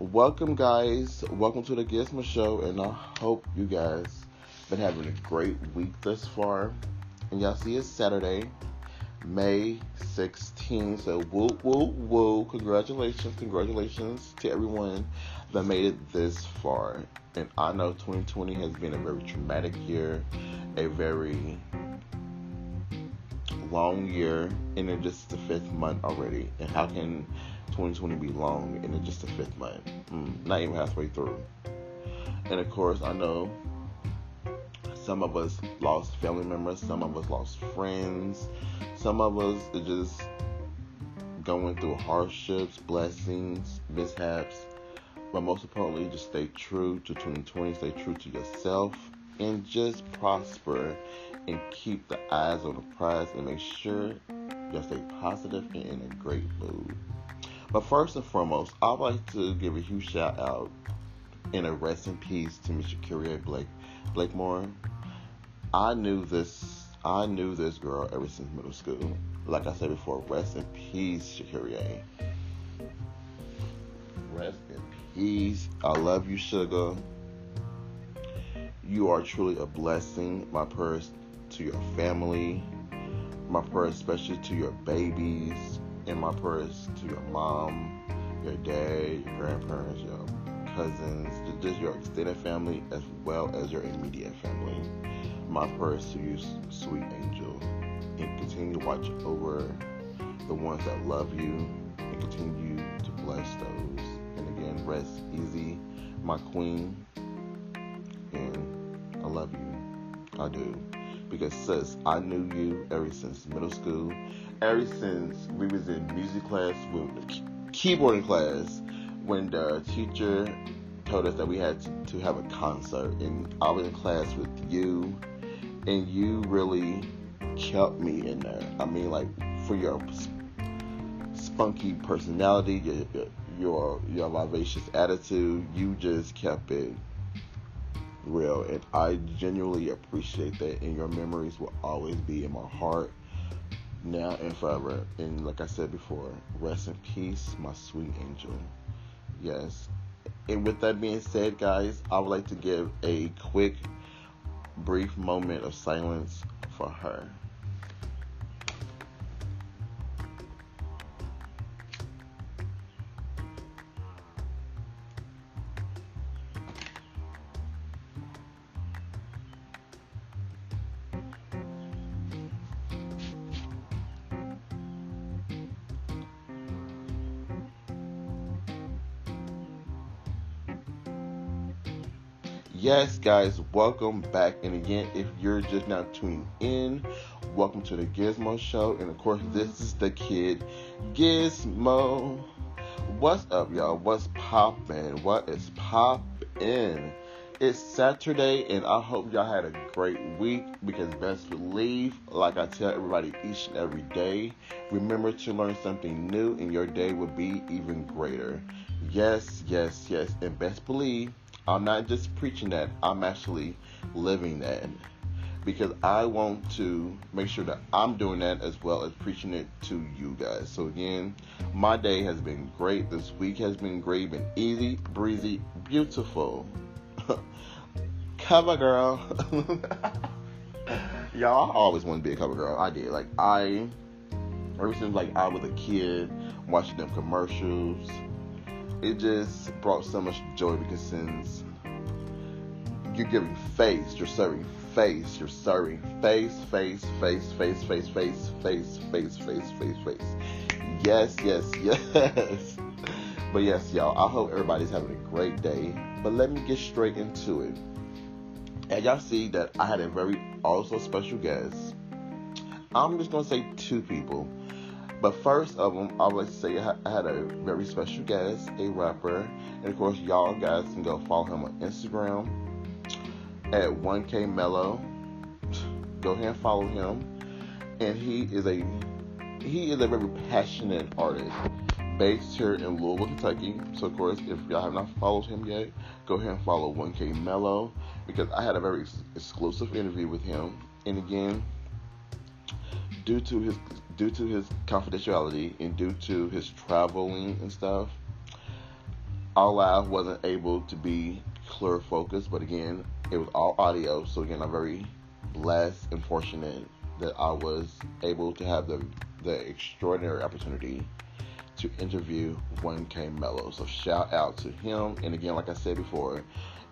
Welcome, guys. Welcome to the Gizmo Show, and I hope you guys been having a great week thus far. And y'all see it's Saturday, May 16th. So woo woo woo! Congratulations, congratulations to everyone that made it this far. And I know 2020 has been a very traumatic year, a very long year, and it's just the fifth month already. And how can 2020 be long and it's just the fifth month? Mm, not even halfway through. And of course, I know some of us lost family members, some of us lost friends, some of us are just going through hardships, blessings, mishaps. But most importantly, just stay true to 2020, stay true to yourself, and just prosper and keep the eyes on the prize and make sure you stay positive and in a great mood. But first and foremost, I'd like to give a huge shout out and a rest in peace to Mr. Kyrie Blake Blakemore. I knew this I knew this girl ever since middle school. Like I said before, rest in peace, Shakuria. Rest in peace. I love you, sugar. You are truly a blessing. My prayers to your family, my prayers especially to your babies, and my prayers to your mom, your dad, your grandparents, your cousins, just your extended family as well as your immediate family. My prayers to you, sweet angel, and continue to watch over the ones that love you and continue to bless those. And again, rest easy, my queen, and I love you. I do because sis, I knew you ever since middle school, ever since we was in music class, with keyboarding class, when the teacher told us that we had to, to have a concert, and I was in class with you, and you really kept me in there. I mean, like for your spunky personality, your your your vivacious attitude, you just kept it real. And I genuinely appreciate that. And your memories will always be in my heart now and forever. And like I said before, rest in peace, my sweet angel. Yes. And with that being said, guys, I would like to give a quick, brief moment of silence for her. Yes, guys, welcome back. And again, if you're just now tuning in, welcome to the Gizmo Show. And of course, this is the kid Gizmo. What's up, y'all? What's poppin'? What is poppin'? It's Saturday, and I hope y'all had a great week because best believe, like I tell everybody each and every day, remember to learn something new, and your day will be even greater. Yes, yes, yes, and best believe I'm not just preaching that, I'm actually living that. Because I want to make sure that I'm doing that as well as preaching it to you guys. So, again, my day has been great. This week has been great, been easy, breezy, beautiful. cover girl. Y'all, I always wanted to be a cover girl. I did. Like, I, ever since like I was a kid, watching them commercials, it just brought so much joy because since you're giving face, you're serving face, you're serving face, face, face, face, face, face, face, face, face, face, face. Yes, yes, yes. But yes, y'all, I hope everybody's having a great day. But let me get straight into it. And y'all see that I had a very also special guest. I'm just gonna say two people. But first of them, I would like to say I had a very special guest, a rapper. And of course, y'all guys can go follow him on Instagram at 1K Meloo. Go ahead and follow him. And he is a he is a very passionate artist based here in Louisville, Kentucky. So of course, if y'all have not followed him yet, go ahead and follow 1K Meloo because I had a very exclusive interview with him. And again, due to his due to his confidentiality and due to his traveling and stuff, all live wasn't able to be clear focused, but again, it was all audio. So again, I'm very blessed and fortunate that I was able to have the the extraordinary opportunity to interview 1K Meloo. So shout out to him. And again, like I said before,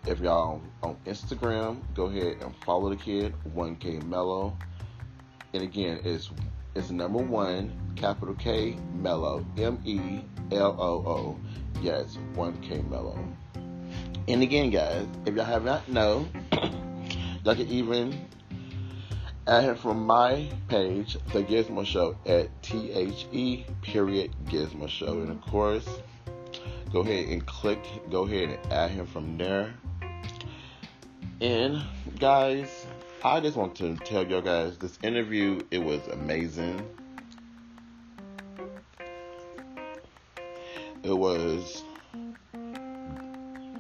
if y'all on Instagram, go ahead and follow the kid, 1K Meloo. And again, it's it's number one, capital K Meloo, M E L O O. Yes, 1K Meloo. And again, guys, if y'all have not know, y'all can even add him from my page, The Gizmo Show, at T H E period Gizmo Show. And of course, go ahead and click, go ahead and add him from there. And guys, I just want to tell y'all guys this interview, it was amazing. It was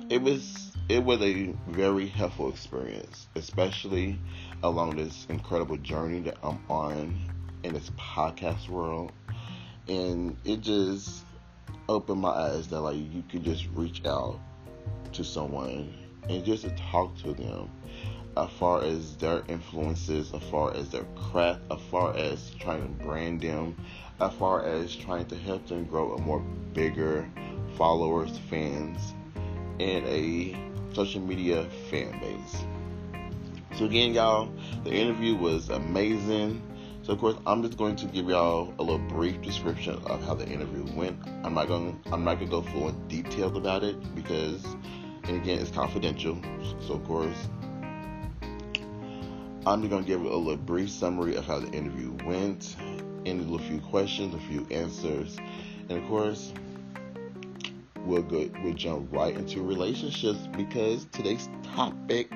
it was it was a very helpful experience, especially along this incredible journey that I'm on in this podcast world. And it just opened my eyes that like you could just reach out to someone and just to talk to them as far as their influences, as far as their craft, as far as trying to brand them, as far as trying to help them grow a more bigger followers, fans, and a social media fan base. So again, y'all, the interview was amazing. So of course, I'm just going to give y'all a little brief description of how the interview went. I'm not going I'm not going to go full in detail about it because and again, it's confidential. So of course, I'm just to give a little brief summary of how the interview went, and a few questions, a few answers, and of course, we'll go we'll jump right into relationships because today's topic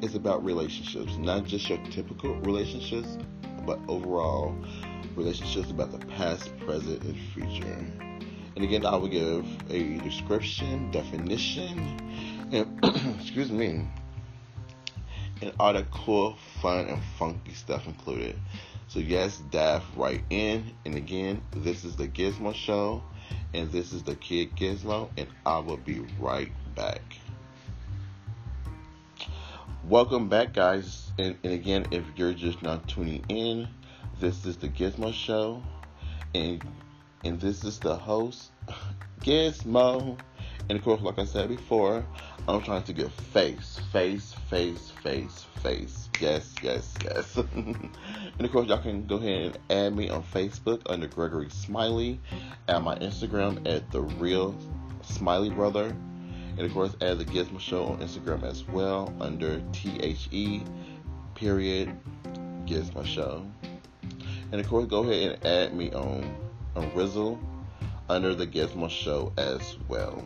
is about relationships, not just your typical relationships, but overall relationships about the past, present, and future. And again, I will give a description, definition, and excuse me, and all the cool, fun, and funky stuff included. So yes, dive right in. And again, this is the Gizmo Show, and this is the Kid Gizmo, and I will be right back. Welcome back, guys. And, and, again, if you're just not tuning in, this is the Gizmo Show, and and this is the host, Gizmo. And of course, like I said before, I'm trying to get face, face, face, face, face. Yes, yes, yes. and of course, y'all can go ahead and add me on Facebook under Gregory Smiley, at my Instagram at the Real Smiley Brother and of course, add the Gizmo Show on Instagram as well under T H E period Gizmo Show. And of course, go ahead and add me on on Rizzle under the Gizmo Show as well.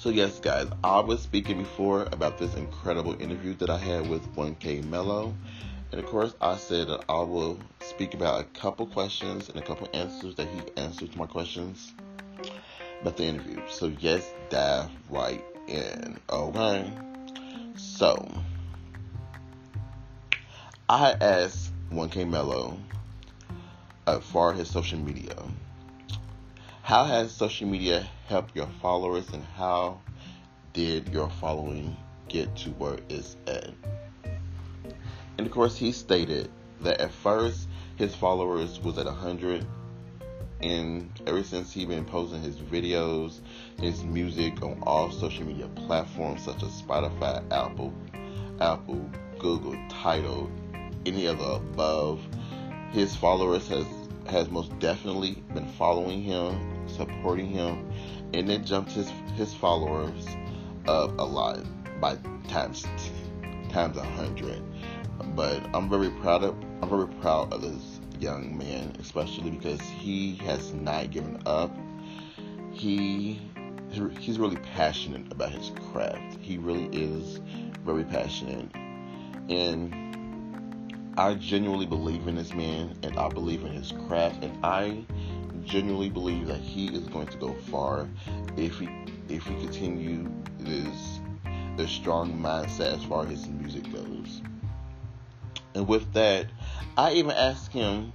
So yes, guys, I was speaking before about this incredible interview that I had with 1K Meloo. And of course, I said that I will speak about a couple questions and a couple answers that he answered to my questions about the interview. So yes, dive right in. Okay. So I asked 1K Meloo uh, for his social media. How has social media helped your followers and how did your following get to where it's at? And of course he stated that at first his followers was at 100 and ever since he been posting his videos, his music on all social media platforms such as Spotify, Apple, Apple, Google, Tidal, any of the above, his followers has has most definitely been following him, supporting him, and it jumped his his followers up a lot by times times a hundred. But I'm very proud of I'm very proud of this young man, especially because he has not given up. He he's really passionate about his craft. He really is very passionate, and I genuinely believe in this man, and I believe in his craft, and I genuinely believe that he is going to go far if he if he continue this strong mindset as far as his music goes. And with that, I even asked him,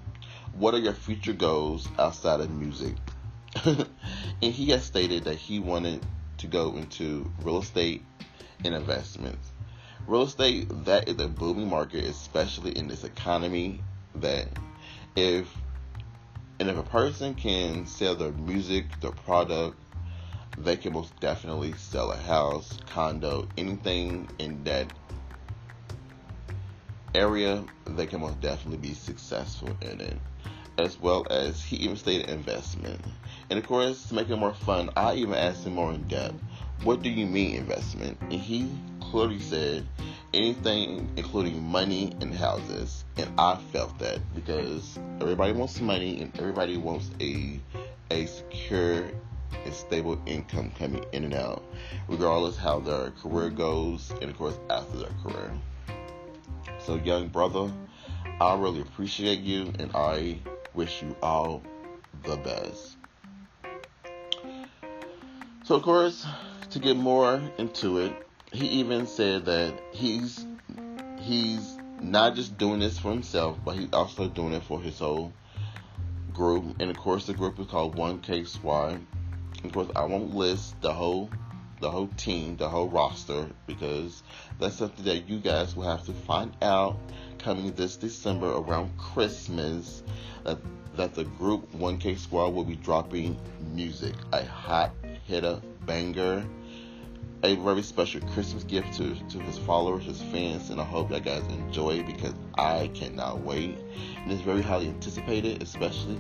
What are your future goals outside of music? and he has stated that he wanted to go into real estate and investments. Real estate that is a booming market, especially in this economy. That if and if a person can sell their music, their product, they can most definitely sell a house, condo, anything in that area. They can most definitely be successful in it as well as he even stated investment. And of course, to make it more fun, I even asked him more in depth, what do you mean investment? And he clearly said anything including money and houses. And I felt that because everybody wants money and everybody wants a a secure and stable income coming in and out, regardless how their career goes and of course after their career. So young brother, I really appreciate you and I wish you all the best. So, of course, to get more into it, he even said that he's he's not just doing this for himself, but he's also doing it for his whole group. And of course, the group is called 1K Squad. Of course, I won't list the whole the whole team, the whole roster, because that's something that you guys will have to find out coming this December around Christmas that, that the group 1K Squad will be dropping music, a hot hitter banger, a very special Christmas gift to, to his followers, his fans, and I hope that guys enjoy because I cannot wait. And it's very highly anticipated, especially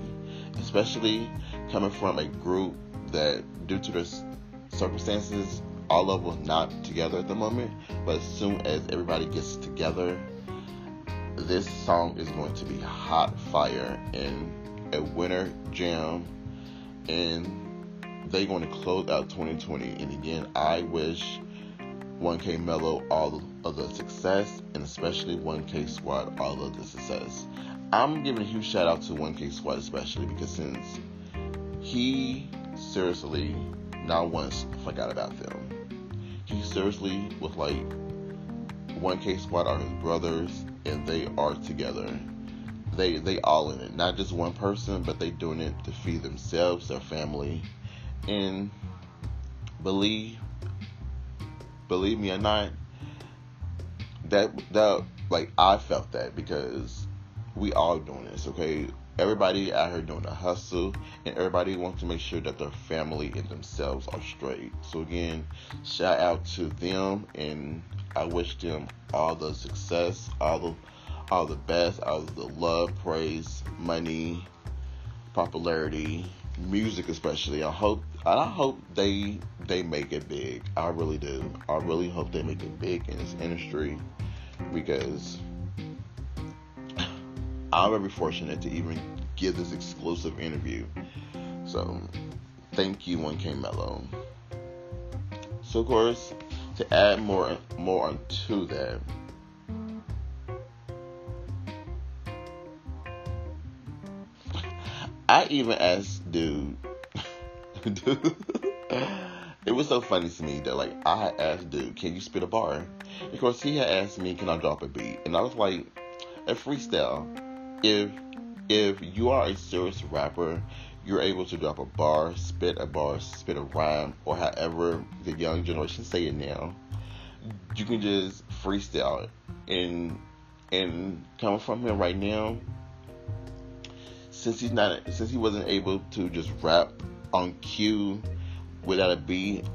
especially coming from a group that due to their circumstances all of us not together at the moment, but as soon as everybody gets together this song is going to be hot fire and a winter jam and they're going to close out 2020 and again i wish 1k meloo all of the success and especially 1k squad all of the success. I'm giving a huge shout out to 1k squad especially because since he seriously not once forgot about them. He seriously was like 1k squad are his brothers and they are together. They they all in it, not just one person, but they doing it to feed themselves, their family, and believe believe me or not, that that like I felt that because we all doing this, okay? Everybody out here doing a hustle, and everybody wants to make sure that their family and themselves are straight. So again, shout out to them, and I wish them all the success, all the all the best, all the love, praise, money, popularity, music especially. I hope I hope they they make it big. I really do. I really hope they make it big in this industry because I'm very fortunate to even give this exclusive interview. So thank you, 1K Meloo. So of course, to add more more onto that. I even asked dude, dude, it was so funny to me that like I asked dude, can you spit a bar? Because he had asked me, can I drop a beat? And I was like, a freestyle. If if you are a serious rapper, you're able to drop a bar, spit a bar, spit a rhyme, or however the young generation say it now. You can just freestyle it. And and coming from him right now, since he's not since he wasn't able to just rap on cue without a beat,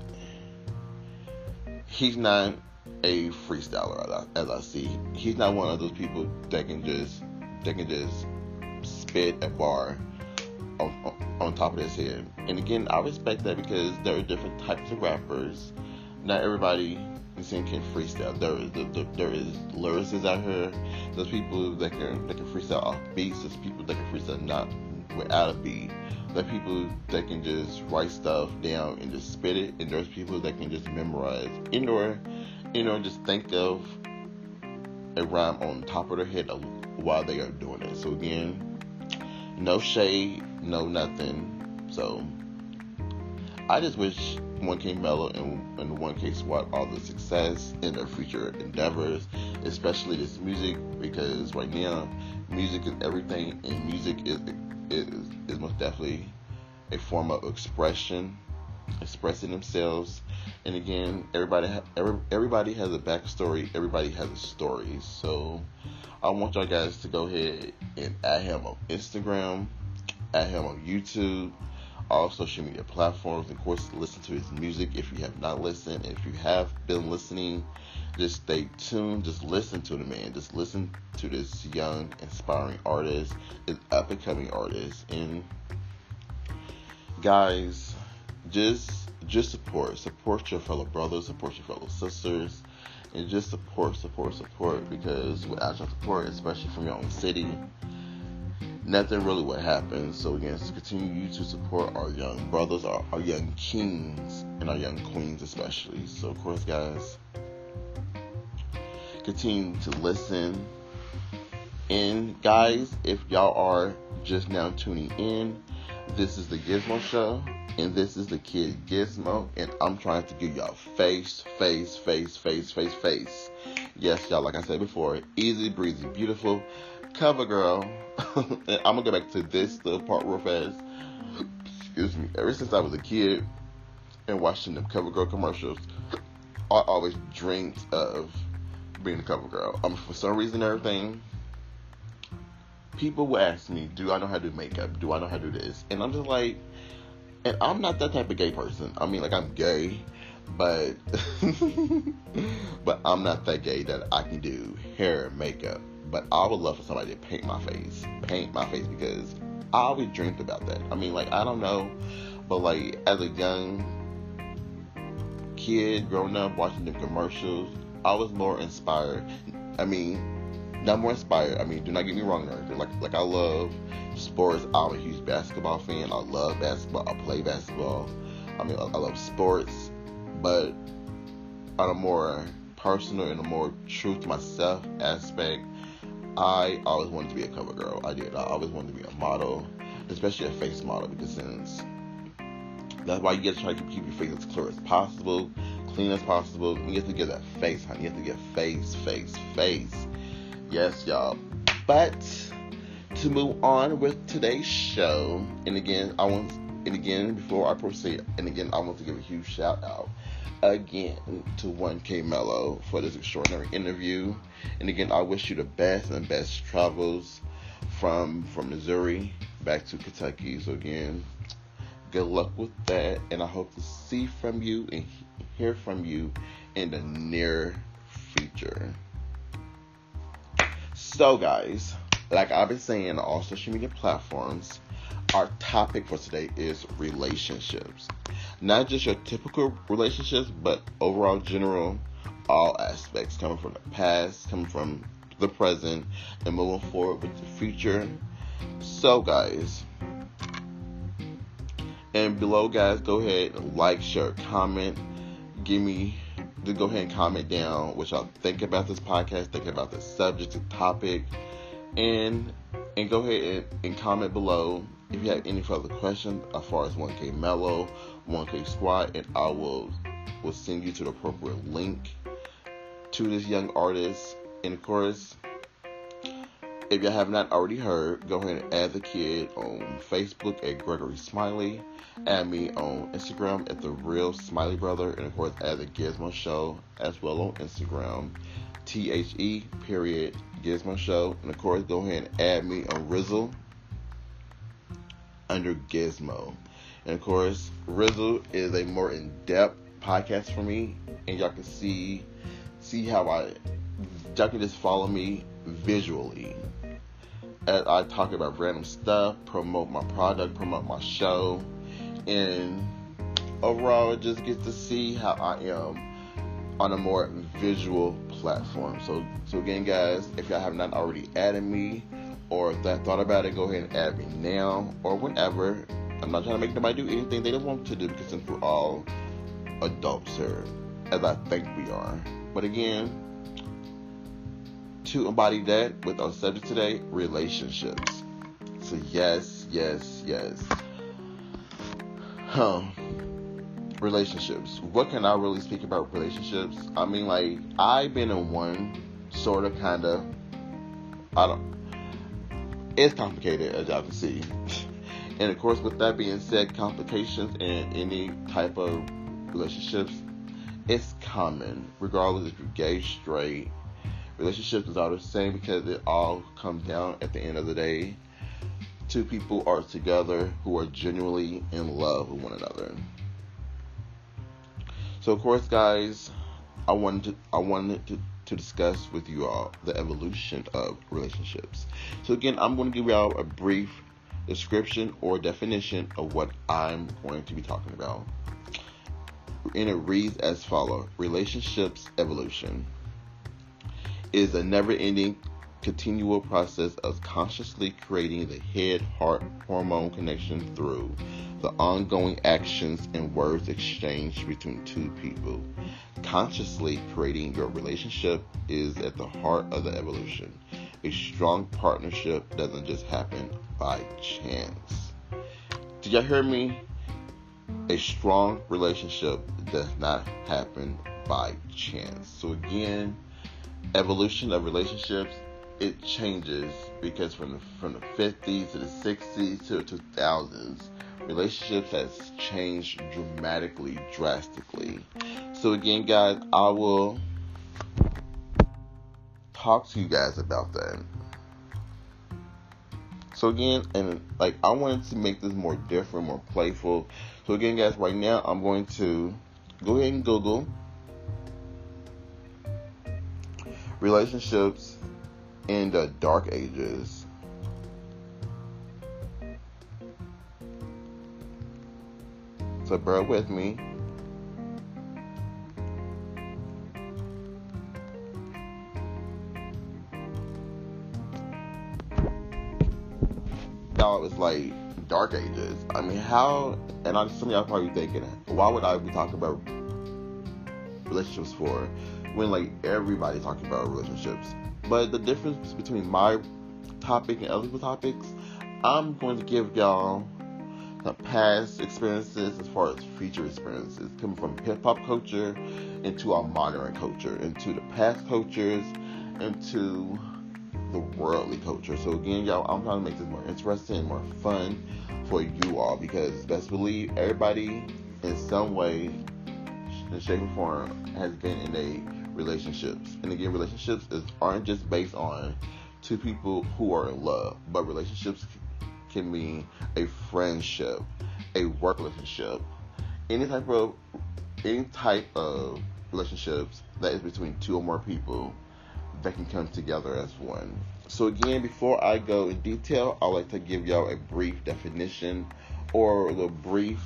he's not a freestyler as I see. He's not one of those people that can just that can just spit a bar on, on top of his head. And again, I respect that because there are different types of rappers. Not everybody can freestyle. There is there, there is lyricists out here. There's people that can that can freestyle off beats. There's people that can freestyle not without a beat. There's people that can just write stuff down and just spit it. And there's people that can just memorize in or you know just think of a rhyme on top of their head while they are doing it. So again, no shade, no nothing. So I just wish 1K Meloo and, and 1K Squad all the success in their future endeavors, especially this music, because right now music is everything, and music is is, is most definitely a form of expression, expressing themselves. And again, everybody every, everybody has a backstory. Everybody has a story. So I want y'all guys to go ahead and add him on Instagram, add him on YouTube, all social media platforms. Of course, listen to his music if you have not listened. If you have been listening, just stay tuned. Just listen to the man. Just listen to this young, inspiring artist, an up and coming artist. And guys, just just support, support your fellow brothers, support your fellow sisters, and just support, support, support. Because without your support, especially from your own city, nothing really would happen. So again, continue to support our young brothers, our, our young kings, and our young queens especially. So of course, guys, continue to listen. And guys, if y'all are just now tuning in, this is the Gizmo Show, and this is the Kid Gizmo, and I'm trying to give y'all face, face, face, face, face, face. Yes, y'all, like I said before, easy breezy, beautiful cover girl. I'm gonna go back to this little part real fast. Excuse me. Ever since I was a kid and watching them cover girl commercials, I always dreamed of being a cover girl. Um, for some reason, everything. People will ask me, "Do I know how to do makeup? Do I know how to do this?" And I'm just like, and I'm not that type of gay person. I mean, like I'm gay, but but I'm not that gay that I can do hair, makeup. But I would love for somebody to paint my face, paint my face because I always dreamed about that. I mean, like I don't know, but like as a young kid growing up watching the commercials, I was more inspired. I mean, not more inspired. I mean, do not get me wrong, or like like I love sports. I'm a huge basketball fan. I love basketball. I play basketball. I mean, I, I love sports, but on a more personal and a more true to myself aspect, I always wanted to be a cover girl. I did. I always wanted to be a model, especially a face model, because since that's why you get to try to keep your face as clear as possible, clean as possible. You have to get that face, honey. You have to get face, face, face. Yes, y'all. But to move on with today's show, and again, I want, and again, before I proceed, and again, I want to give a huge shout out again to 1K Meloo for this extraordinary interview. And again, I wish you the best and best travels from from Missouri back to Kentucky. So again, good luck with that, and I hope to see from you and hear from you in the near future. So, guys, like I've been saying on all social media platforms, our topic for today is relationships. Not just your typical relationships, but overall, general, all aspects coming from the past, coming from the present, and moving forward with the future. So, guys, and below, guys, go ahead, like, share, comment, give me to go ahead and comment down what y'all think about this podcast, think about the subject, the topic, and and go ahead and, and comment below if you have any further questions as far as 1K Meloo, 1K Squad, and I will will send you to the appropriate link to this young artist. And of course, if you have not already heard, go ahead and add the kid on Facebook at Gregory Smiley. Add me on Instagram at the Real Smiley Brother, and of course, add the Gizmo Show as well on Instagram. T H E period Gizmo Show, and of course, go ahead and add me on Rizzle under Gizmo. And of course, Rizzle is a more in-depth podcast for me, and y'all can see see how I y'all just follow me visually as I talk about random stuff, promote my product, promote my show, and overall, just gets to see how I am on a more visual platform. So, so again, guys, if y'all have not already added me or that thought about it, go ahead and add me now or whenever. I'm not trying to make nobody do anything they don't want to do because since we're all adults here, as I think we are. But again, to embody that with our subject today, relationships. So yes, yes, yes. Huh. Relationships. What can I really speak about relationships? I mean, like I've been in one sort of, kind of. I don't. It's complicated, as y'all can see. And of course, with that being said, complications in any type of relationships, it's common, regardless if you're gay, straight. Relationships is all the same because it all comes down at the end of the day. Two people are together who are genuinely in love with one another. So, of course, guys, I wanted to, I wanted to, to discuss with you all the evolution of relationships. So, again, I'm going to give y'all a brief description or definition of what I'm going to be talking about. And it reads as follows Relationships evolution is a never ending continual process of consciously creating the head heart hormone connection through the ongoing actions and words exchanged between two people. Consciously creating your relationship is at the heart of the evolution. A strong partnership doesn't just happen by chance. Did y'all hear me? A strong relationship does not happen by chance. So, again, evolution of relationships it changes because from the from the 50s to the 60s to the 2000s relationships has changed dramatically drastically so again guys i will talk to you guys about that so again and like i wanted to make this more different more playful so again guys right now i'm going to go ahead and google relationships in the dark ages. So bear with me. Y'all, it's like dark ages. I mean, how? And I'm some of y'all probably thinking, why would I be talking about relationships for when like everybody talking about relationships? But the difference between my topic and other people's topics, I'm going to give y'all the past experiences as far as future experiences, coming from hip hop culture into our modern culture, into the past cultures, into the worldly culture. So again, y'all, I'm trying to make this more interesting, more fun for you all because best believe everybody in some way, in shape or form, has been in a relationships. And again, relationships is, aren't just based on two people who are in love, but relationships can mean a friendship, a work relationship, any type of any type of relationships that is between two or more people that can come together as one. So again, before I go in detail, I'd like to give y'all a brief definition or a brief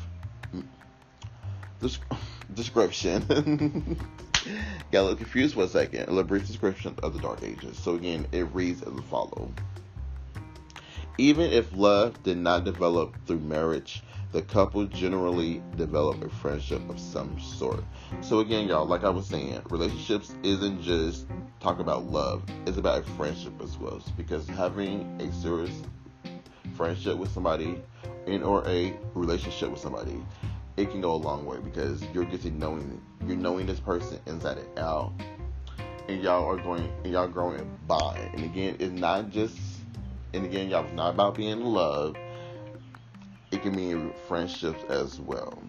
description Got a little confused for a second. A little brief description of the Dark Ages. So again, it reads as follows. Even if love did not develop through marriage, the couple generally develop a friendship of some sort. So again, y'all, like I was saying, relationships isn't just talk about love; it's about a friendship as well. Because having a serious friendship with somebody, in or a relationship with somebody, it can go a long way because you're getting knowing you're knowing this person inside and out, and y'all are going and y'all growing by. And again, it's not just and again, y'all it's not about being in love. It can mean friendships as well.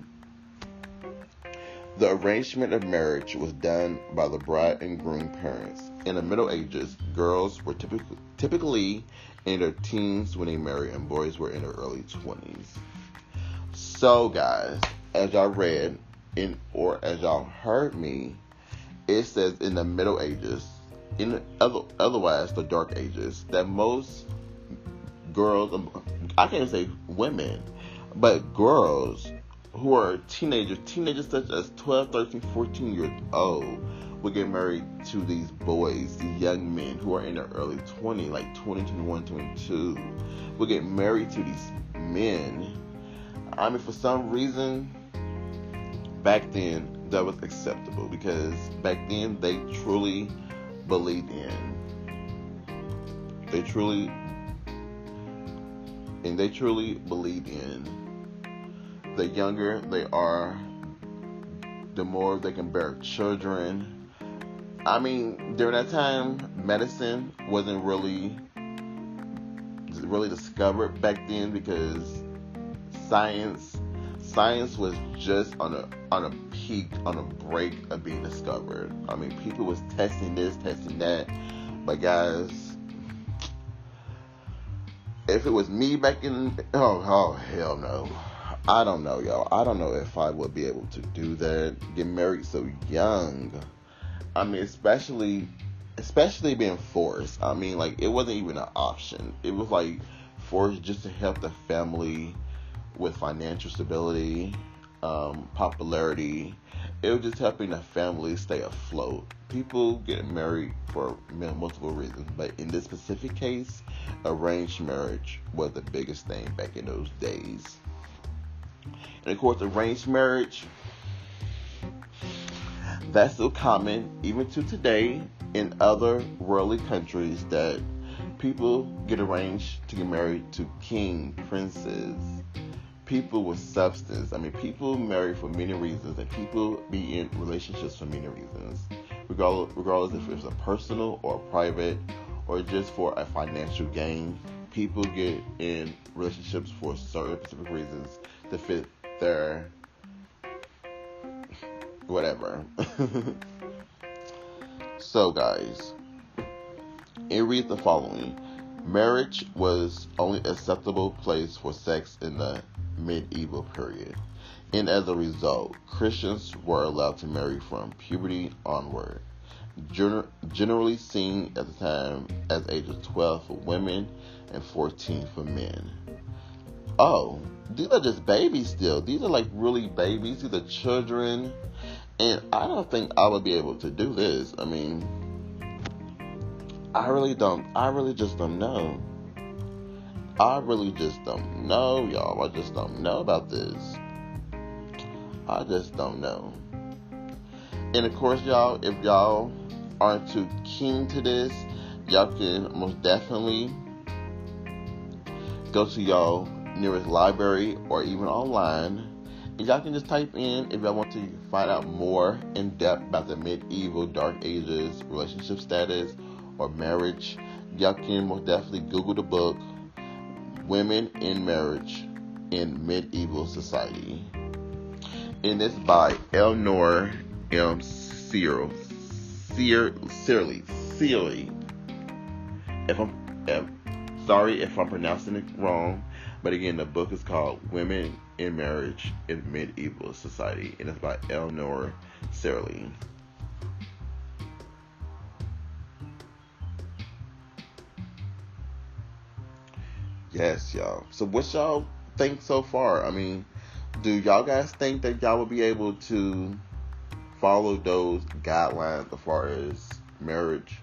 The arrangement of marriage was done by the bride and groom parents. In the Middle Ages, girls were typically, typically in their teens when they married, and boys were in their early 20s. So, guys, as y'all read in or as y'all heard me, it says in the Middle Ages, in other, otherwise the Dark Ages, that most girls, um, I can't say women, but girls who are teenagers, teenagers such as 12, 13, 14 years old, would get married to these boys, these young men who are in their early 20s, like 20, 21, 22, would get married to these men. I mean, for some reason, back then that was acceptable because back then they truly believed in, they truly, and they truly believe in. The younger they are, the more they can bear children. I mean, during that time, medicine wasn't really really discovered back then because science science was just on a on a peak on a break of being discovered. I mean, people was testing this, testing that, but guys, if it was me back in oh oh hell no. I don't know, y'all. I don't know if I would be able to do that. Get married so young. I mean, especially especially being forced. I mean, like it wasn't even an option. It was like forced just to help the family with financial stability, um, popularity. It was just helping the family stay afloat. People get married for multiple reasons, but in this specific case, arranged marriage was the biggest thing back in those days. And of course, arranged marriage that's still common even to today in other worldly countries that people get arranged to get married to king, princes, people with substance. I mean, people marry for many reasons, and people be in relationships for many reasons, regardless, regardless if it's a personal or private or just for a financial gain. People get in relationships for certain specific reasons to fit their whatever. so, guys, it reads the following Marriage was only acceptable place for sex in the medieval period, and as a result, Christians were allowed to marry from puberty onward. Gener- generally seen at the time as ages 12 for women and 14 for men. Oh, these are just babies still. These are like really babies. These are children. And I don't think I would be able to do this. I mean, I really don't. I really just don't know. I really just don't know, y'all. I just don't know about this. I just don't know. And of course, y'all, if y'all aren't too keen to this, y'all can most definitely go to y'all nearest library or even online. And y'all can just type in if y'all want to find out more in depth about the medieval dark ages, relationship status, or marriage. Y'all can most definitely Google the book Women in Marriage in Medieval Society. And it's by Eleanor M. Cyril. Searly. Searly. If I'm if, sorry if I'm pronouncing it wrong, but again, the book is called Women in Marriage in Medieval Society, and it's by Eleanor Searly. Yes, y'all. So what y'all think so far? I mean, do y'all guys think that y'all will be able to follow those guidelines as far as marriage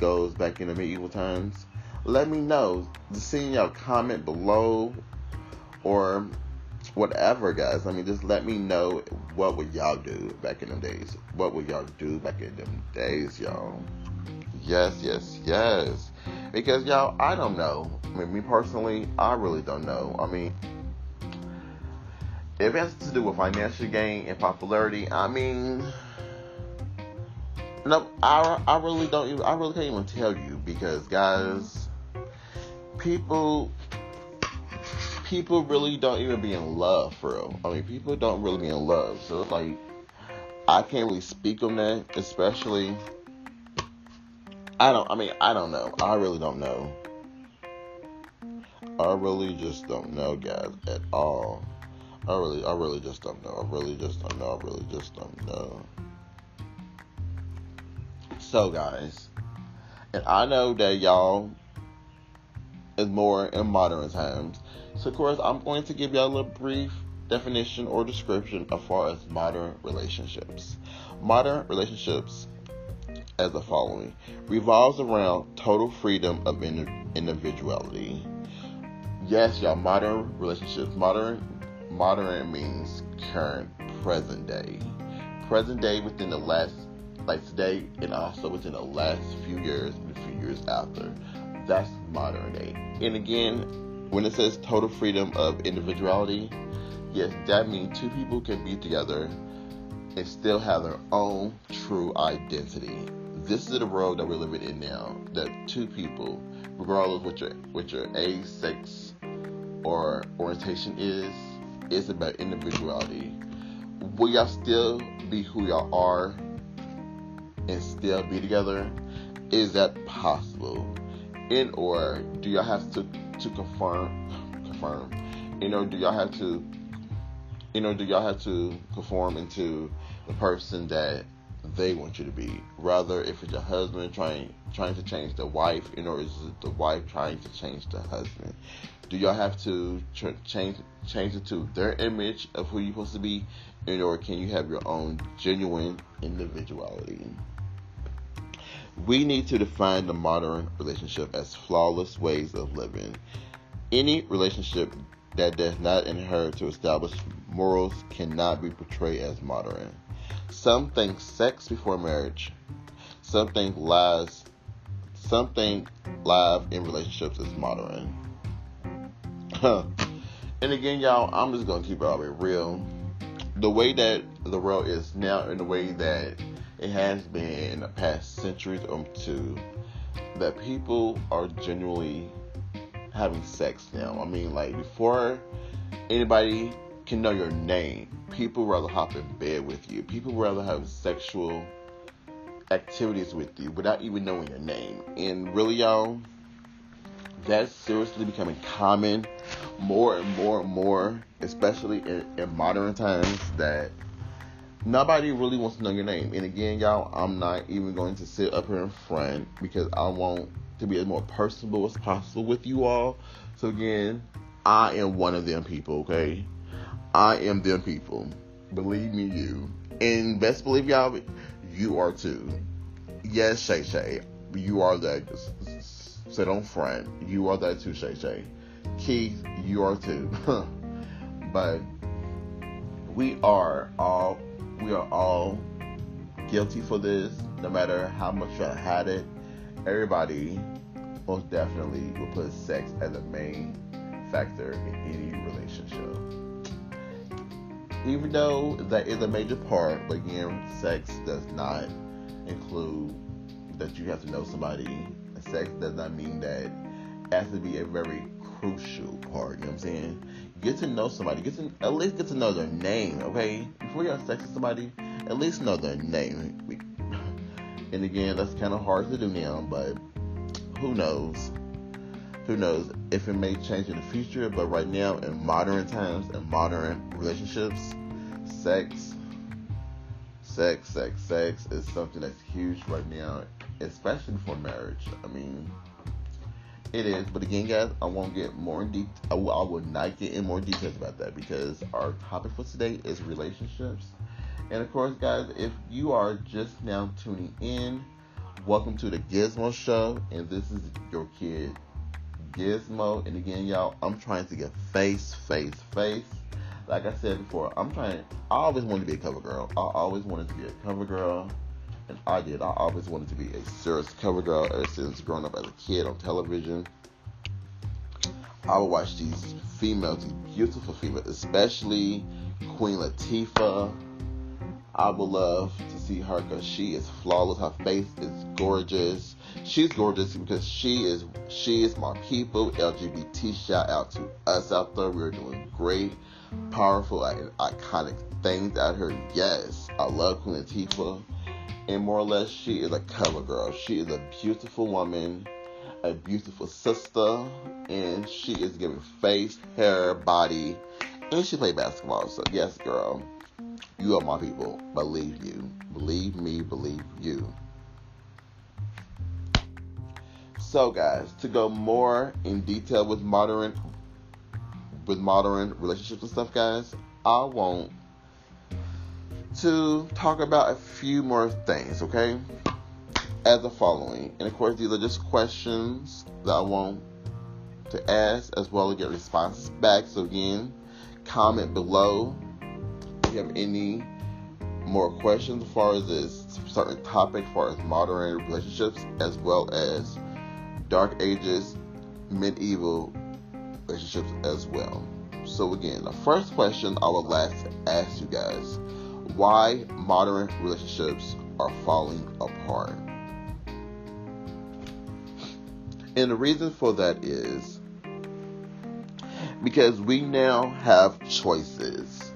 goes back in the medieval times? Let me know. Just seeing y'all comment below or whatever, guys. I mean, just let me know what would y'all do back in them days. What would y'all do back in them days, y'all? Yes, yes, yes. Because y'all, I don't know. I mean, me personally, I really don't know. I mean, if it has to do with financial gain and popularity, I mean, no, I, I really don't even, I really can't even tell you because, guys, people, people really don't even be in love for real. I mean, people don't really be in love. So it's like, I can't really speak on that, especially I don't. I mean, I don't know. I really don't know. I really just don't know, guys, at all. I really, I really just don't know. I really just don't know. I really just don't know. So, guys, and I know that y'all is more in modern times. So, of course, I'm going to give y'all a brief definition or description as far as modern relationships. Modern relationships as the following revolves around total freedom of individuality. Yes, y'all, modern relationships. Modern modern means current, present day. Present day within the last like today and also within the last few years and a few years after. That's modern day. And again, when it says total freedom of individuality, yes, that means two people can be together and still have their own true identity this is the world that we're living in now. That two people, regardless what your what your age, sex, or orientation is, is about individuality. Will y'all still be who y'all are and still be together? Is that possible? In or do y'all have to to confirm confirm? You know, do y'all have to you know, do y'all have to conform into the person that they want you to be? Rather, if it's your husband trying trying to change the wife, you know, is it the wife trying to change the husband? Do y'all have to ch- change change it to their image of who you're supposed to be, and or can you have your own genuine individuality? We need to define the modern relationship as flawless ways of living. Any relationship that does not adhere to established morals cannot be portrayed as modern. Some think sex before marriage, something lies, something live in relationships is modern. And again, y'all, I'm just gonna keep it all real. The way that the world is now, and the way that it has been in the past centuries um, or two, that people are genuinely having sex now. I mean, like before anybody can know your name, people rather hop in bed with you. People rather have sexual activities with you without even knowing your name. And really, y'all, that's seriously becoming common more and more and more, especially in, in modern times, that nobody really wants to know your name. And again, y'all, I'm not even going to sit up here in front because I want to be as more personable as possible with you all. So again, I am one of them people, okay? I am them people. Believe me, you. And best believe y'all, you are too. Yes, Shay Shay, you are that. Sit on front. You are that too, Shay Shay. Keith, you are too. but we are all we are all guilty for this, no matter how much I had it everybody most definitely will put sex as a main factor in any relationship. Even though that is a major part, but again, sex does not include that you have to know somebody. Sex does not mean that it has to be a very crucial part. You know what I'm saying? Get to know somebody. Get to at least get to know their name. Okay, before you have sex with somebody, at least know their name. And again, that's kind of hard to do now, but who knows? Who knows if it may change in the future? But right now, in modern times and modern relationships, sex, sex, sex, sex is something that's huge right now, especially for marriage. I mean, it is, but again, guys, I won't get more in detail. I will, I will not get in more details about that because our topic for today is relationships and of course, guys, if you are just now tuning in, welcome to the Gizmo Show. And this is your kid, Gizmo. And again, y'all, I'm trying to get face, face, face. Like I said before, I'm trying, I always wanted to be a cover girl. I always wanted to be a cover girl. And I did. I always wanted to be a serious cover girl ever since growing up as a kid on television. I would watch these females, these beautiful females, especially Queen Latifah I would love to see her because she is flawless. Her face is gorgeous. She's gorgeous because she is she is my people. LGBT shout out to us out there. We're doing great, powerful, and iconic things out here. Yes, I love Queen Latifah. And more or less, she is a cover girl. She is a beautiful woman, a beautiful sister, and she is giving face, hair, body, and she played basketball. So yes, girl. You are my people. Believe you. Believe me, believe you. So guys, to go more in detail with modern with modern relationships and stuff, guys, I want to talk about a few more things, okay? As the following. And of course these are just questions that I want to ask as well as get responses back. So again, comment below if you have any more questions as far as this certain topic, as far as modern relationships, as well as dark ages, medieval relationships as well. So again, the first question I would like to ask you guys: Why modern relationships are falling apart? And the reason for that is because we now have choices.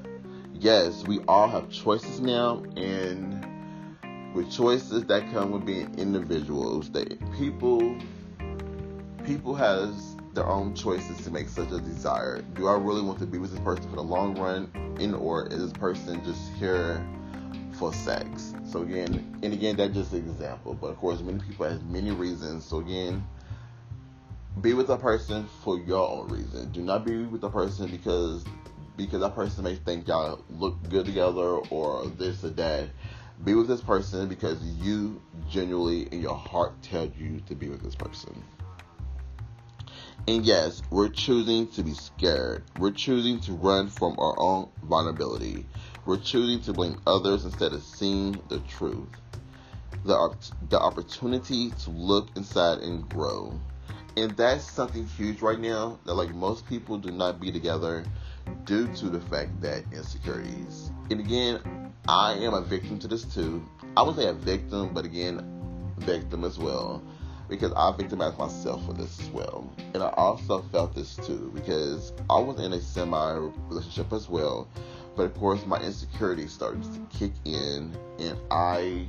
Yes, we all have choices now, and with choices that come with being individuals, that people people has their own choices to make such a desire. Do I really want to be with this person for the long run, in or is this person just here for sex? So again, and again, that's just an example. But of course, many people have many reasons. So again, be with a person for your own reason. Do not be with a person because because that person may think y'all look good together or this or that. Be with this person because you genuinely in your heart tell you to be with this person. And yes, we're choosing to be scared. We're choosing to run from our own vulnerability. We're choosing to blame others instead of seeing the truth. The, the opportunity to look inside and grow. And that's something huge right now that like most people do not be together due to the fact that insecurities. And again, I am a victim to this too. I would say a victim, but again, victim as well. Because I victimized myself for this as well. And I also felt this too because I was in a semi relationship as well. But of course, my insecurity started to kick in, and I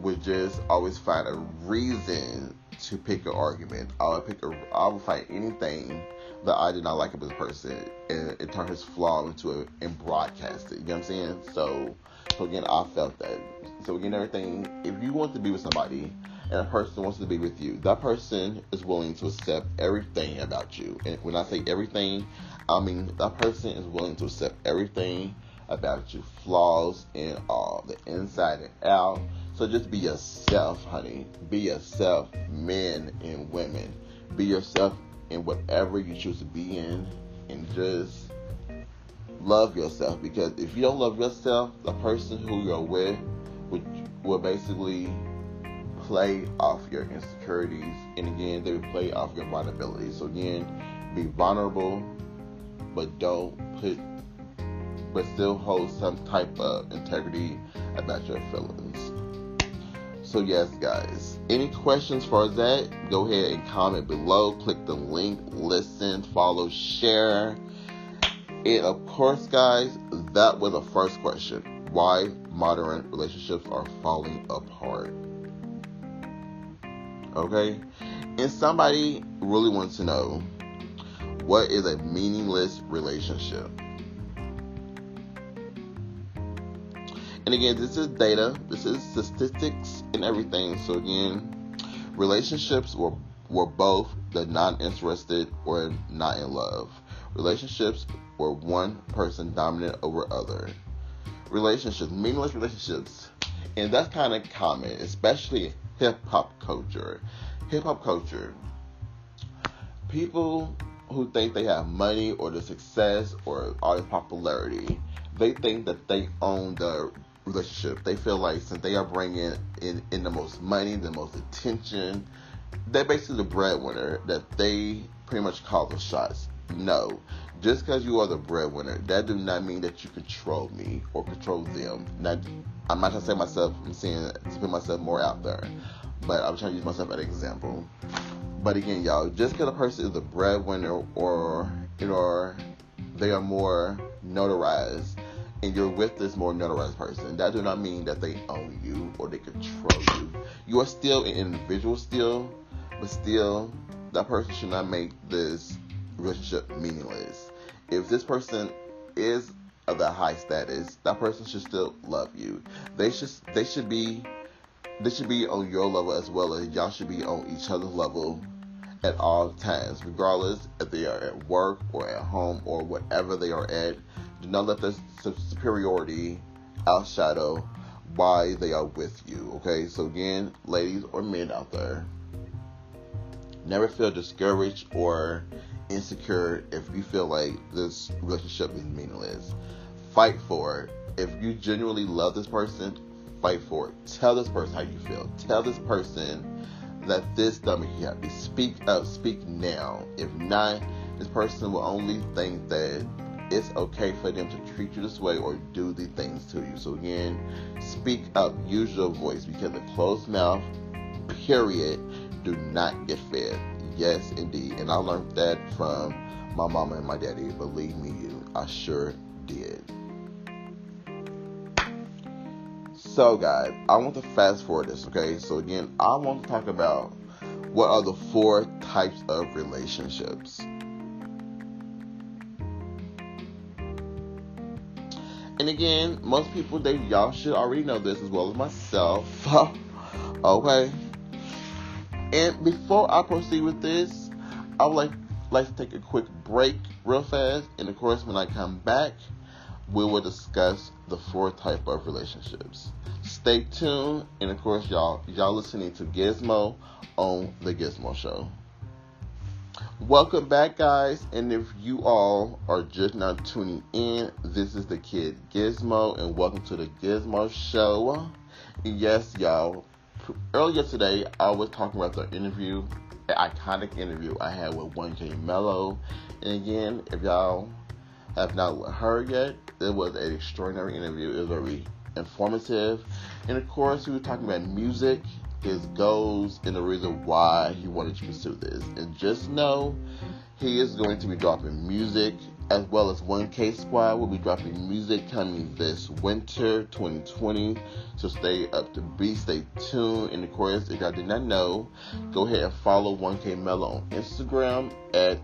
would just always find a reason to pick an argument. I would pick a, I would find anything that I did not like about this person and, and turn his flaw into a and broadcast it. You know what I'm saying? So, so again, I felt that. So again, everything. If you want to be with somebody and a person wants to be with you, that person is willing to accept everything about you. And when I say everything, I mean that person is willing to accept everything about you, flaws and all, the inside and out so just be yourself, honey. Be yourself, men and women. Be yourself in whatever you choose to be in and just love yourself because if you don't love yourself, the person who you're with will, will basically play off your insecurities and again they play off your vulnerability. So again, be vulnerable but don't put but still hold some type of integrity about your feelings. So yes, guys. Any questions for that? Go ahead and comment below. Click the link, listen, follow, share. And of course, guys, that was the first question. Why modern relationships are falling apart. Okay? And somebody really wants to know what is a meaningless relationship? And again, this is data, this is statistics and everything. So again, relationships were were both the non-interested or not in love. Relationships were one person dominant over other. Relationships, meaningless relationships, and that's kind of common, especially hip hop culture. Hip hop culture. People who think they have money or the success or all the popularity, they think that they own the relationship. They feel like since they are bringing in, in the most money, the most attention, they're basically the breadwinner that they pretty much call the shots. No, just because you are the breadwinner, that do not mean that you control me or control them. Now, I'm not trying to say myself. I'm saying to put myself more out there, but I'm trying to use myself as an example. But again, y'all, just because a person is a breadwinner or you know they are more notarized and you're with this more notarized person, that do not mean that they own you or they control you. You are still an individual still, but still that person should not make this relationship meaningless. If this person is of the high status, that person should still love you. They should they should be they should be on your level as well as y'all should be on each other's level at all times, regardless if they are at work or at home or whatever they are at. Do not let this superiority outshadow why they are with you. Okay, so again, ladies or men out there, never feel discouraged or insecure if you feel like this relationship is meaningless. Fight for it. If you genuinely love this person, fight for it. Tell this person how you feel. Tell this person that this doesn't make you happy. Speak up. Speak now. If not, this person will only think that it's okay for them to treat you this way or do the things to you. So again, speak up, use your voice because a closed mouth, period, do not get fed. Yes, indeed. And I learned that from my mama and my daddy. Believe me, you, I sure did. So, guys, I want to fast forward this, okay? So, again, I want to talk about what are the four types of relationships. And again, most people they y'all should already know this as well as myself. okay. And before I proceed with this, I would like like to take a quick break real fast. And of course when I come back, we will discuss the four type of relationships. Stay tuned and of course y'all y'all listening to Gizmo on the Gizmo Show. Welcome back, guys. And if you all are just now tuning in, this is the kid Gizmo, and welcome to the Gizmo Show. Yes, y'all. Earlier today, I was talking about the interview, the iconic interview I had with 1K Meloo. And again, if y'all have not heard yet, it was an extraordinary interview. It was very informative. And of course, we were talking about music his goals and the reason why he wanted to pursue this. And just know he is going to be dropping music as well as 1K Squad will be dropping music coming this winter 2020. So stay up to be, stay tuned. And of course, if y'all did not know, go ahead and follow 1K Meloo on Instagram at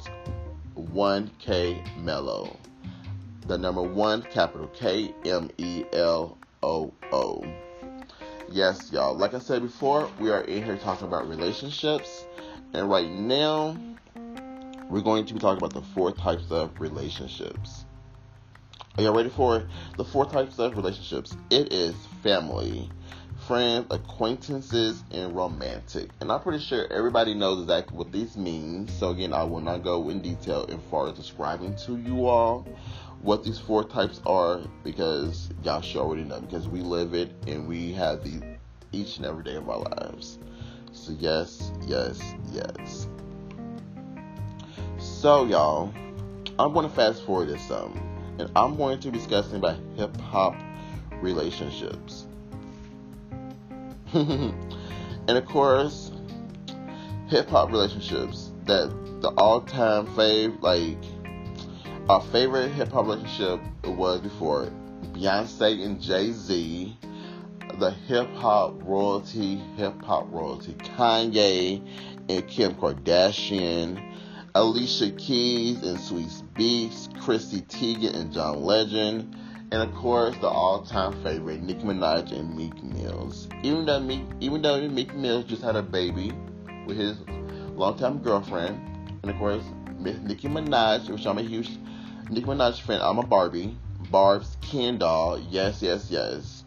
1K Meloo. The number one, capital K M E L O O. Yes, y'all. Like I said before, we are in here talking about relationships. And right now, we're going to be talking about the four types of relationships. Are y'all ready for? The four types of relationships? It is family, friends, acquaintances, and romantic. And I'm pretty sure everybody knows exactly what these mean. So again, I will not go in detail in far as describing to you all what these four types are because y'all should already know because we live it and we have these each and every day of our lives. So yes, yes, yes. So y'all, I'm going to fast forward this some, and I'm going to be discussing about hip hop relationships. and of course, hip hop relationships that the all time fave like our favorite hip hop relationship was before Beyonce and Jay Z, the hip hop royalty, hip hop royalty, Kanye and Kim Kardashian, Alicia Keys and Swizz Beatz, Chrissy Teigen and John Legend, and of course the all-time favorite Nicki Minaj and Meek Mills. Even though Meek, even though Meek Mills just had a baby with his longtime girlfriend, and of course Miss Nicki Minaj, which I'm a huge Nicki Minaj fan. I'm a Barbie. Barb's Ken doll. Yes, yes, yes.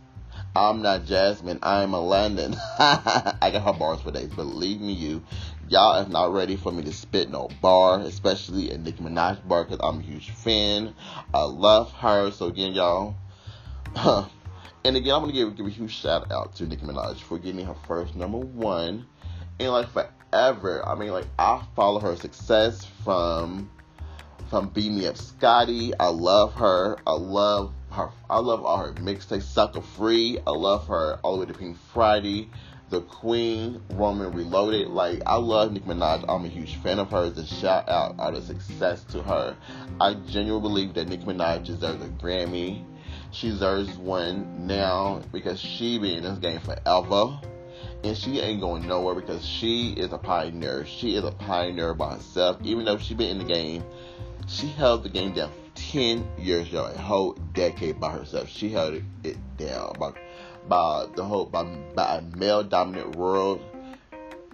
I'm not Jasmine. I'm a London. I got her bars for days. Believe me, you. Y'all is not ready for me to spit no bar, especially a Nicki Minaj bar, because I'm a huge fan. I love her. So, again, y'all. and again, I'm to give, give a huge shout out to Nicki Minaj for getting her first number one. And, like, forever. I mean, like, I follow her success from from Beam Me Up Scotty. I love her. I love her. I love all her mixtapes. Sucka Free. I love her all the way to Pink Friday. The Queen, Roman Reloaded. Like, I love Nicki Minaj. I'm a huge fan of hers. And shout out out of success to her. I genuinely believe that Nicki Minaj deserves a Grammy. She deserves one now because she been in this game forever. And she ain't going nowhere because she is a pioneer. She is a pioneer by herself. Even though she been in the game she held the game down 10 years, y'all, a whole decade by herself. She held it down by, by the whole, by, by a male dominant world,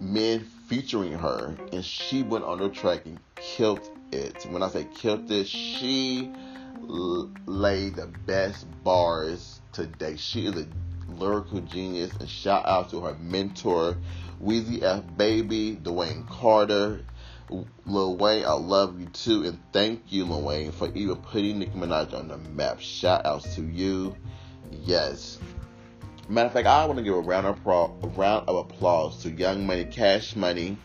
men featuring her, and she went on the track and killed it. When I say killed it, she l- laid the best bars today. She is a lyrical genius, and shout out to her mentor, Weezy F Baby, Dwayne Carter, Lil Wayne, I love you too, and thank you, Lil Wayne, for even putting Nicki Minaj on the map. Shout outs to you. Yes. Matter of fact, I want to give a round of, pro- a round of applause to Young Money, Cash Money,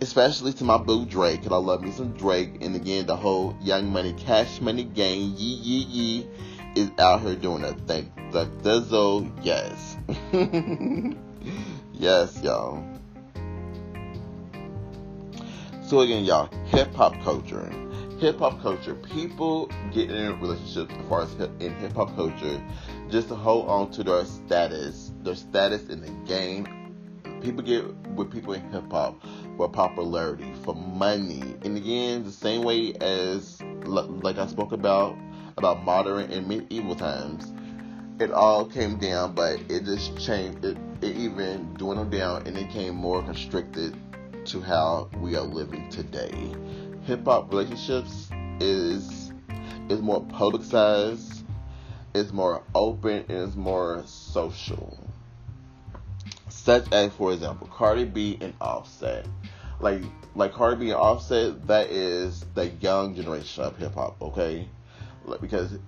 especially to my boo Drake, because I love me some Drake. And again, the whole Young Money, Cash Money gang, yee yee yee, is out here doing a thing. The Dizzle, yes. yes, y'all. So again, y'all, hip hop culture. Hip hop culture. People get in relationships as far as in hip hop culture just to hold on to their status, their status in the game. People get with people in hip hop for popularity, for money, and again, the same way as like I spoke about about modern and medieval times. It all came down, but it just changed. It, it even dwindled down, and it came more constricted to how we are living today. Hip hop relationships is is more publicized, is more open, and is more social. Such as, for example, Cardi B and Offset. Like like Cardi B and Offset, that is the young generation of hip hop, okay? Like, because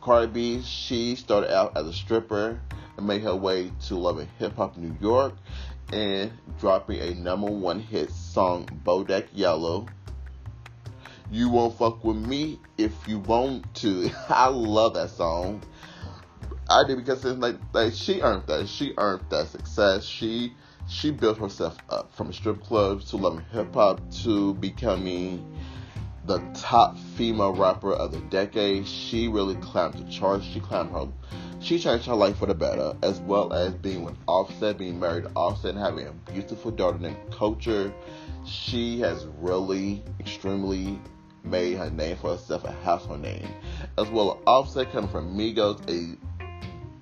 Cardi B, she started out as a stripper and made her way to loving hip hop New York and dropping a number one hit song, Bodak Yellow. You won't fuck with me if you want to. I love that song. I did because it's like like she earned that. She earned that success. She she built herself up from strip clubs to loving hip hop to becoming the top female rapper of the decade. She really climbed the charts. She climbed her she changed her life for the better, as well as being with Offset, being married to Offset, and having a beautiful daughter named Culture. She has really extremely made her name for herself, a household name. As well as Offset coming from Migos, a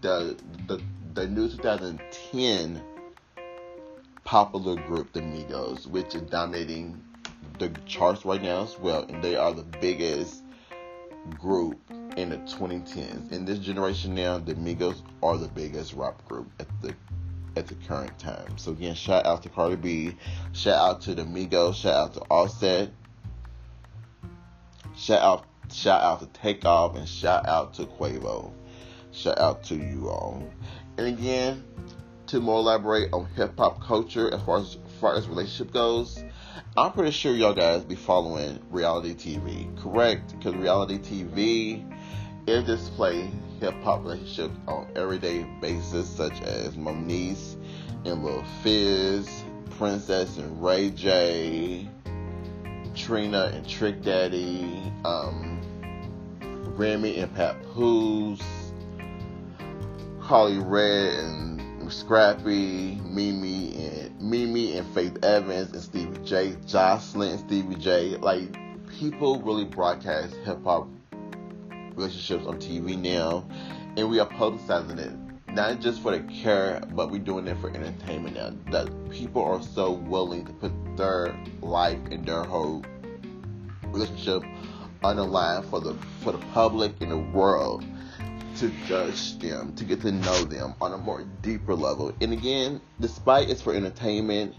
the the the new 2010 popular group, the Migos, which is dominating the charts right now as well, and they are the biggest group in the 2010s. In this generation now, the Migos are the biggest rap group at the at the current time. So again, shout out to Cardi B, shout out to the Migos, shout out to Offset, shout out shout out to Takeoff, and shout out to Quavo. Shout out to you all. And again, to more elaborate on hip hop culture as far as, as far as relationship goes, I'm pretty sure y'all guys be following reality TV, correct? Because reality TV it display hip hop relationships on everyday basis, such as Moniece and Lil Fizz, Princess and Ray J, Trina and Trick Daddy, um, Remy and Papoose, Karlie Redd and Scrappy, Mimi and Mimi and Faith Evans and Stevie J, Joseline and Stevie J. Like people really broadcast hip hop relationships on TV now, and we are publicizing it not just for the care, but we're doing it for entertainment now. That people are so willing to put their life and their whole relationship on the line for the for the public and the world to judge them, to get to know them on a more deeper level. And again, despite it's for entertainment,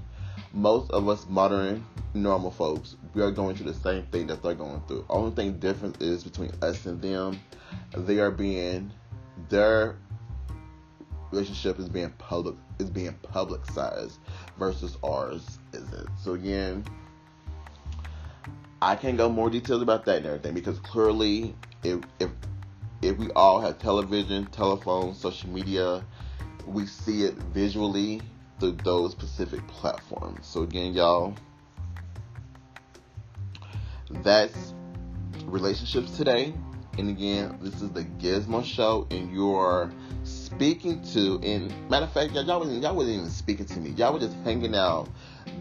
most of us modern normal folks, we are going through the same thing that they're going through. Only thing different is between us and them, they are being their relationship is being public is being publicized versus ours isn't. So again, I can't go more details about that and everything because clearly if if if we all have television, telephone, social media, we see it visually those specific platforms. So again, y'all that's relationships today. And again, this is the Gizmo Show, and you're speaking to. And matter of fact, y'all, y'all, wasn't, y'all wasn't even speaking to me. Y'all were just hanging out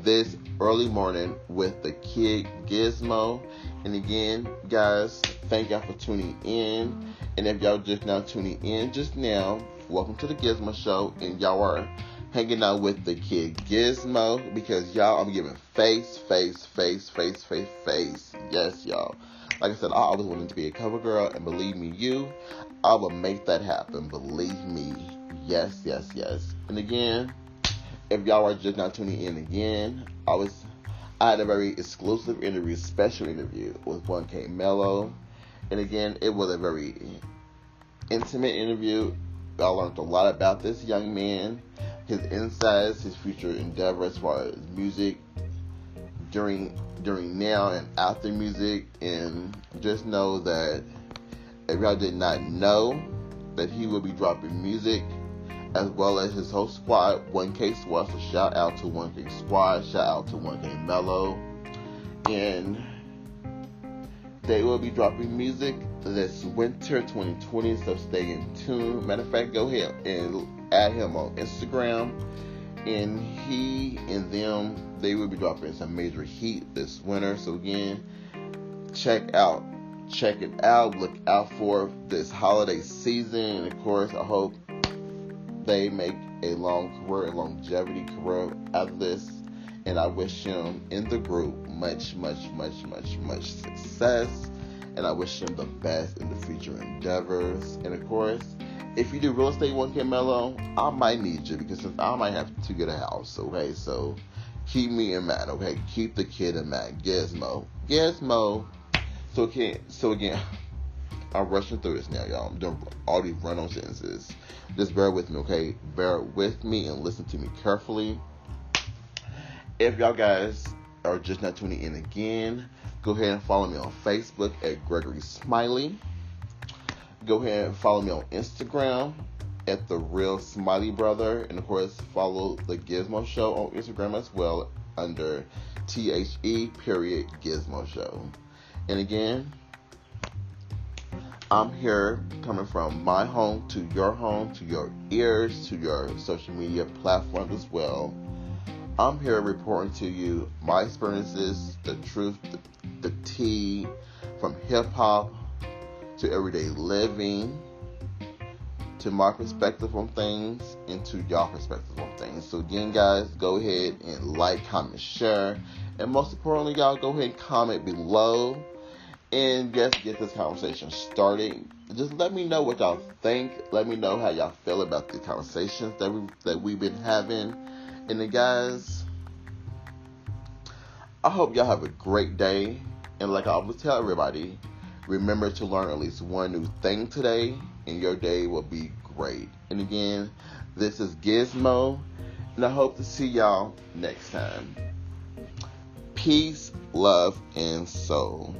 this early morning with the kid Gizmo. And again, guys, thank y'all for tuning in. And if y'all just now tuning in just now, welcome to the Gizmo Show. And y'all are hanging out with the kid Gizmo because y'all, I'm giving face, face, face, face, face, face. Yes, y'all. Like I said, I always wanted to be a cover girl, and believe me, you, I will make that happen. Believe me. Yes, yes, yes. And again, if y'all are just not tuning in again, I was I had a very exclusive interview, special interview with 1K Meloo. And again, it was a very intimate interview. I learned a lot about this young man his insights, his future endeavor as far as music during during now and after music, and just know that if y'all did not know that he will be dropping music as well as his whole squad, 1K Squad. So shout out to 1K Squad, shout out to 1K Meloo, And they will be dropping music this winter 2020, so stay in tune. Matter of fact, go ahead and add him on Instagram. And he and them, they will be dropping some major heat this winter. So again, check out, check it out. Look out for this holiday season. And of course, I hope they make a long career, a longevity career out of this. And I wish him in the group much, much, much, much, much success and I wish him the best in the future endeavors. And of course, if you do real estate one Meloo, I might need you because I might have to get a house. Okay, so keep me in mind. Okay, keep the kid in mind. Gizmo, Gizmo. So okay, so again, I'm rushing through this now, y'all. I'm doing all these run-on sentences. Just bear with me, okay? Bear with me and listen to me carefully. If y'all guys are just not tuning in again, Go ahead and follow me on Facebook at Gregory Smiley. Go ahead and follow me on Instagram at the Real Smiley Brother, and of course follow the Gizmo Show on Instagram as well under T H E period Gizmo Show. And again, I'm here coming from my home to your home, to your ears, to your social media platforms as well. I'm here reporting to you my experiences, the truth, the, the tea from hip hop to everyday living to my perspective on things and to y'all perspective on things. So again guys, go ahead and like, comment, share, and most importantly, y'all go ahead and comment below and just get this conversation started. Just let me know what y'all think. Let me know how y'all feel about the conversations that we that we've been having. And then guys, I hope y'all have a great day. And like I always tell everybody, remember to learn at least one new thing today, and your day will be great. And again, this is Gizmo, and I hope to see y'all next time. Peace, love, and soul.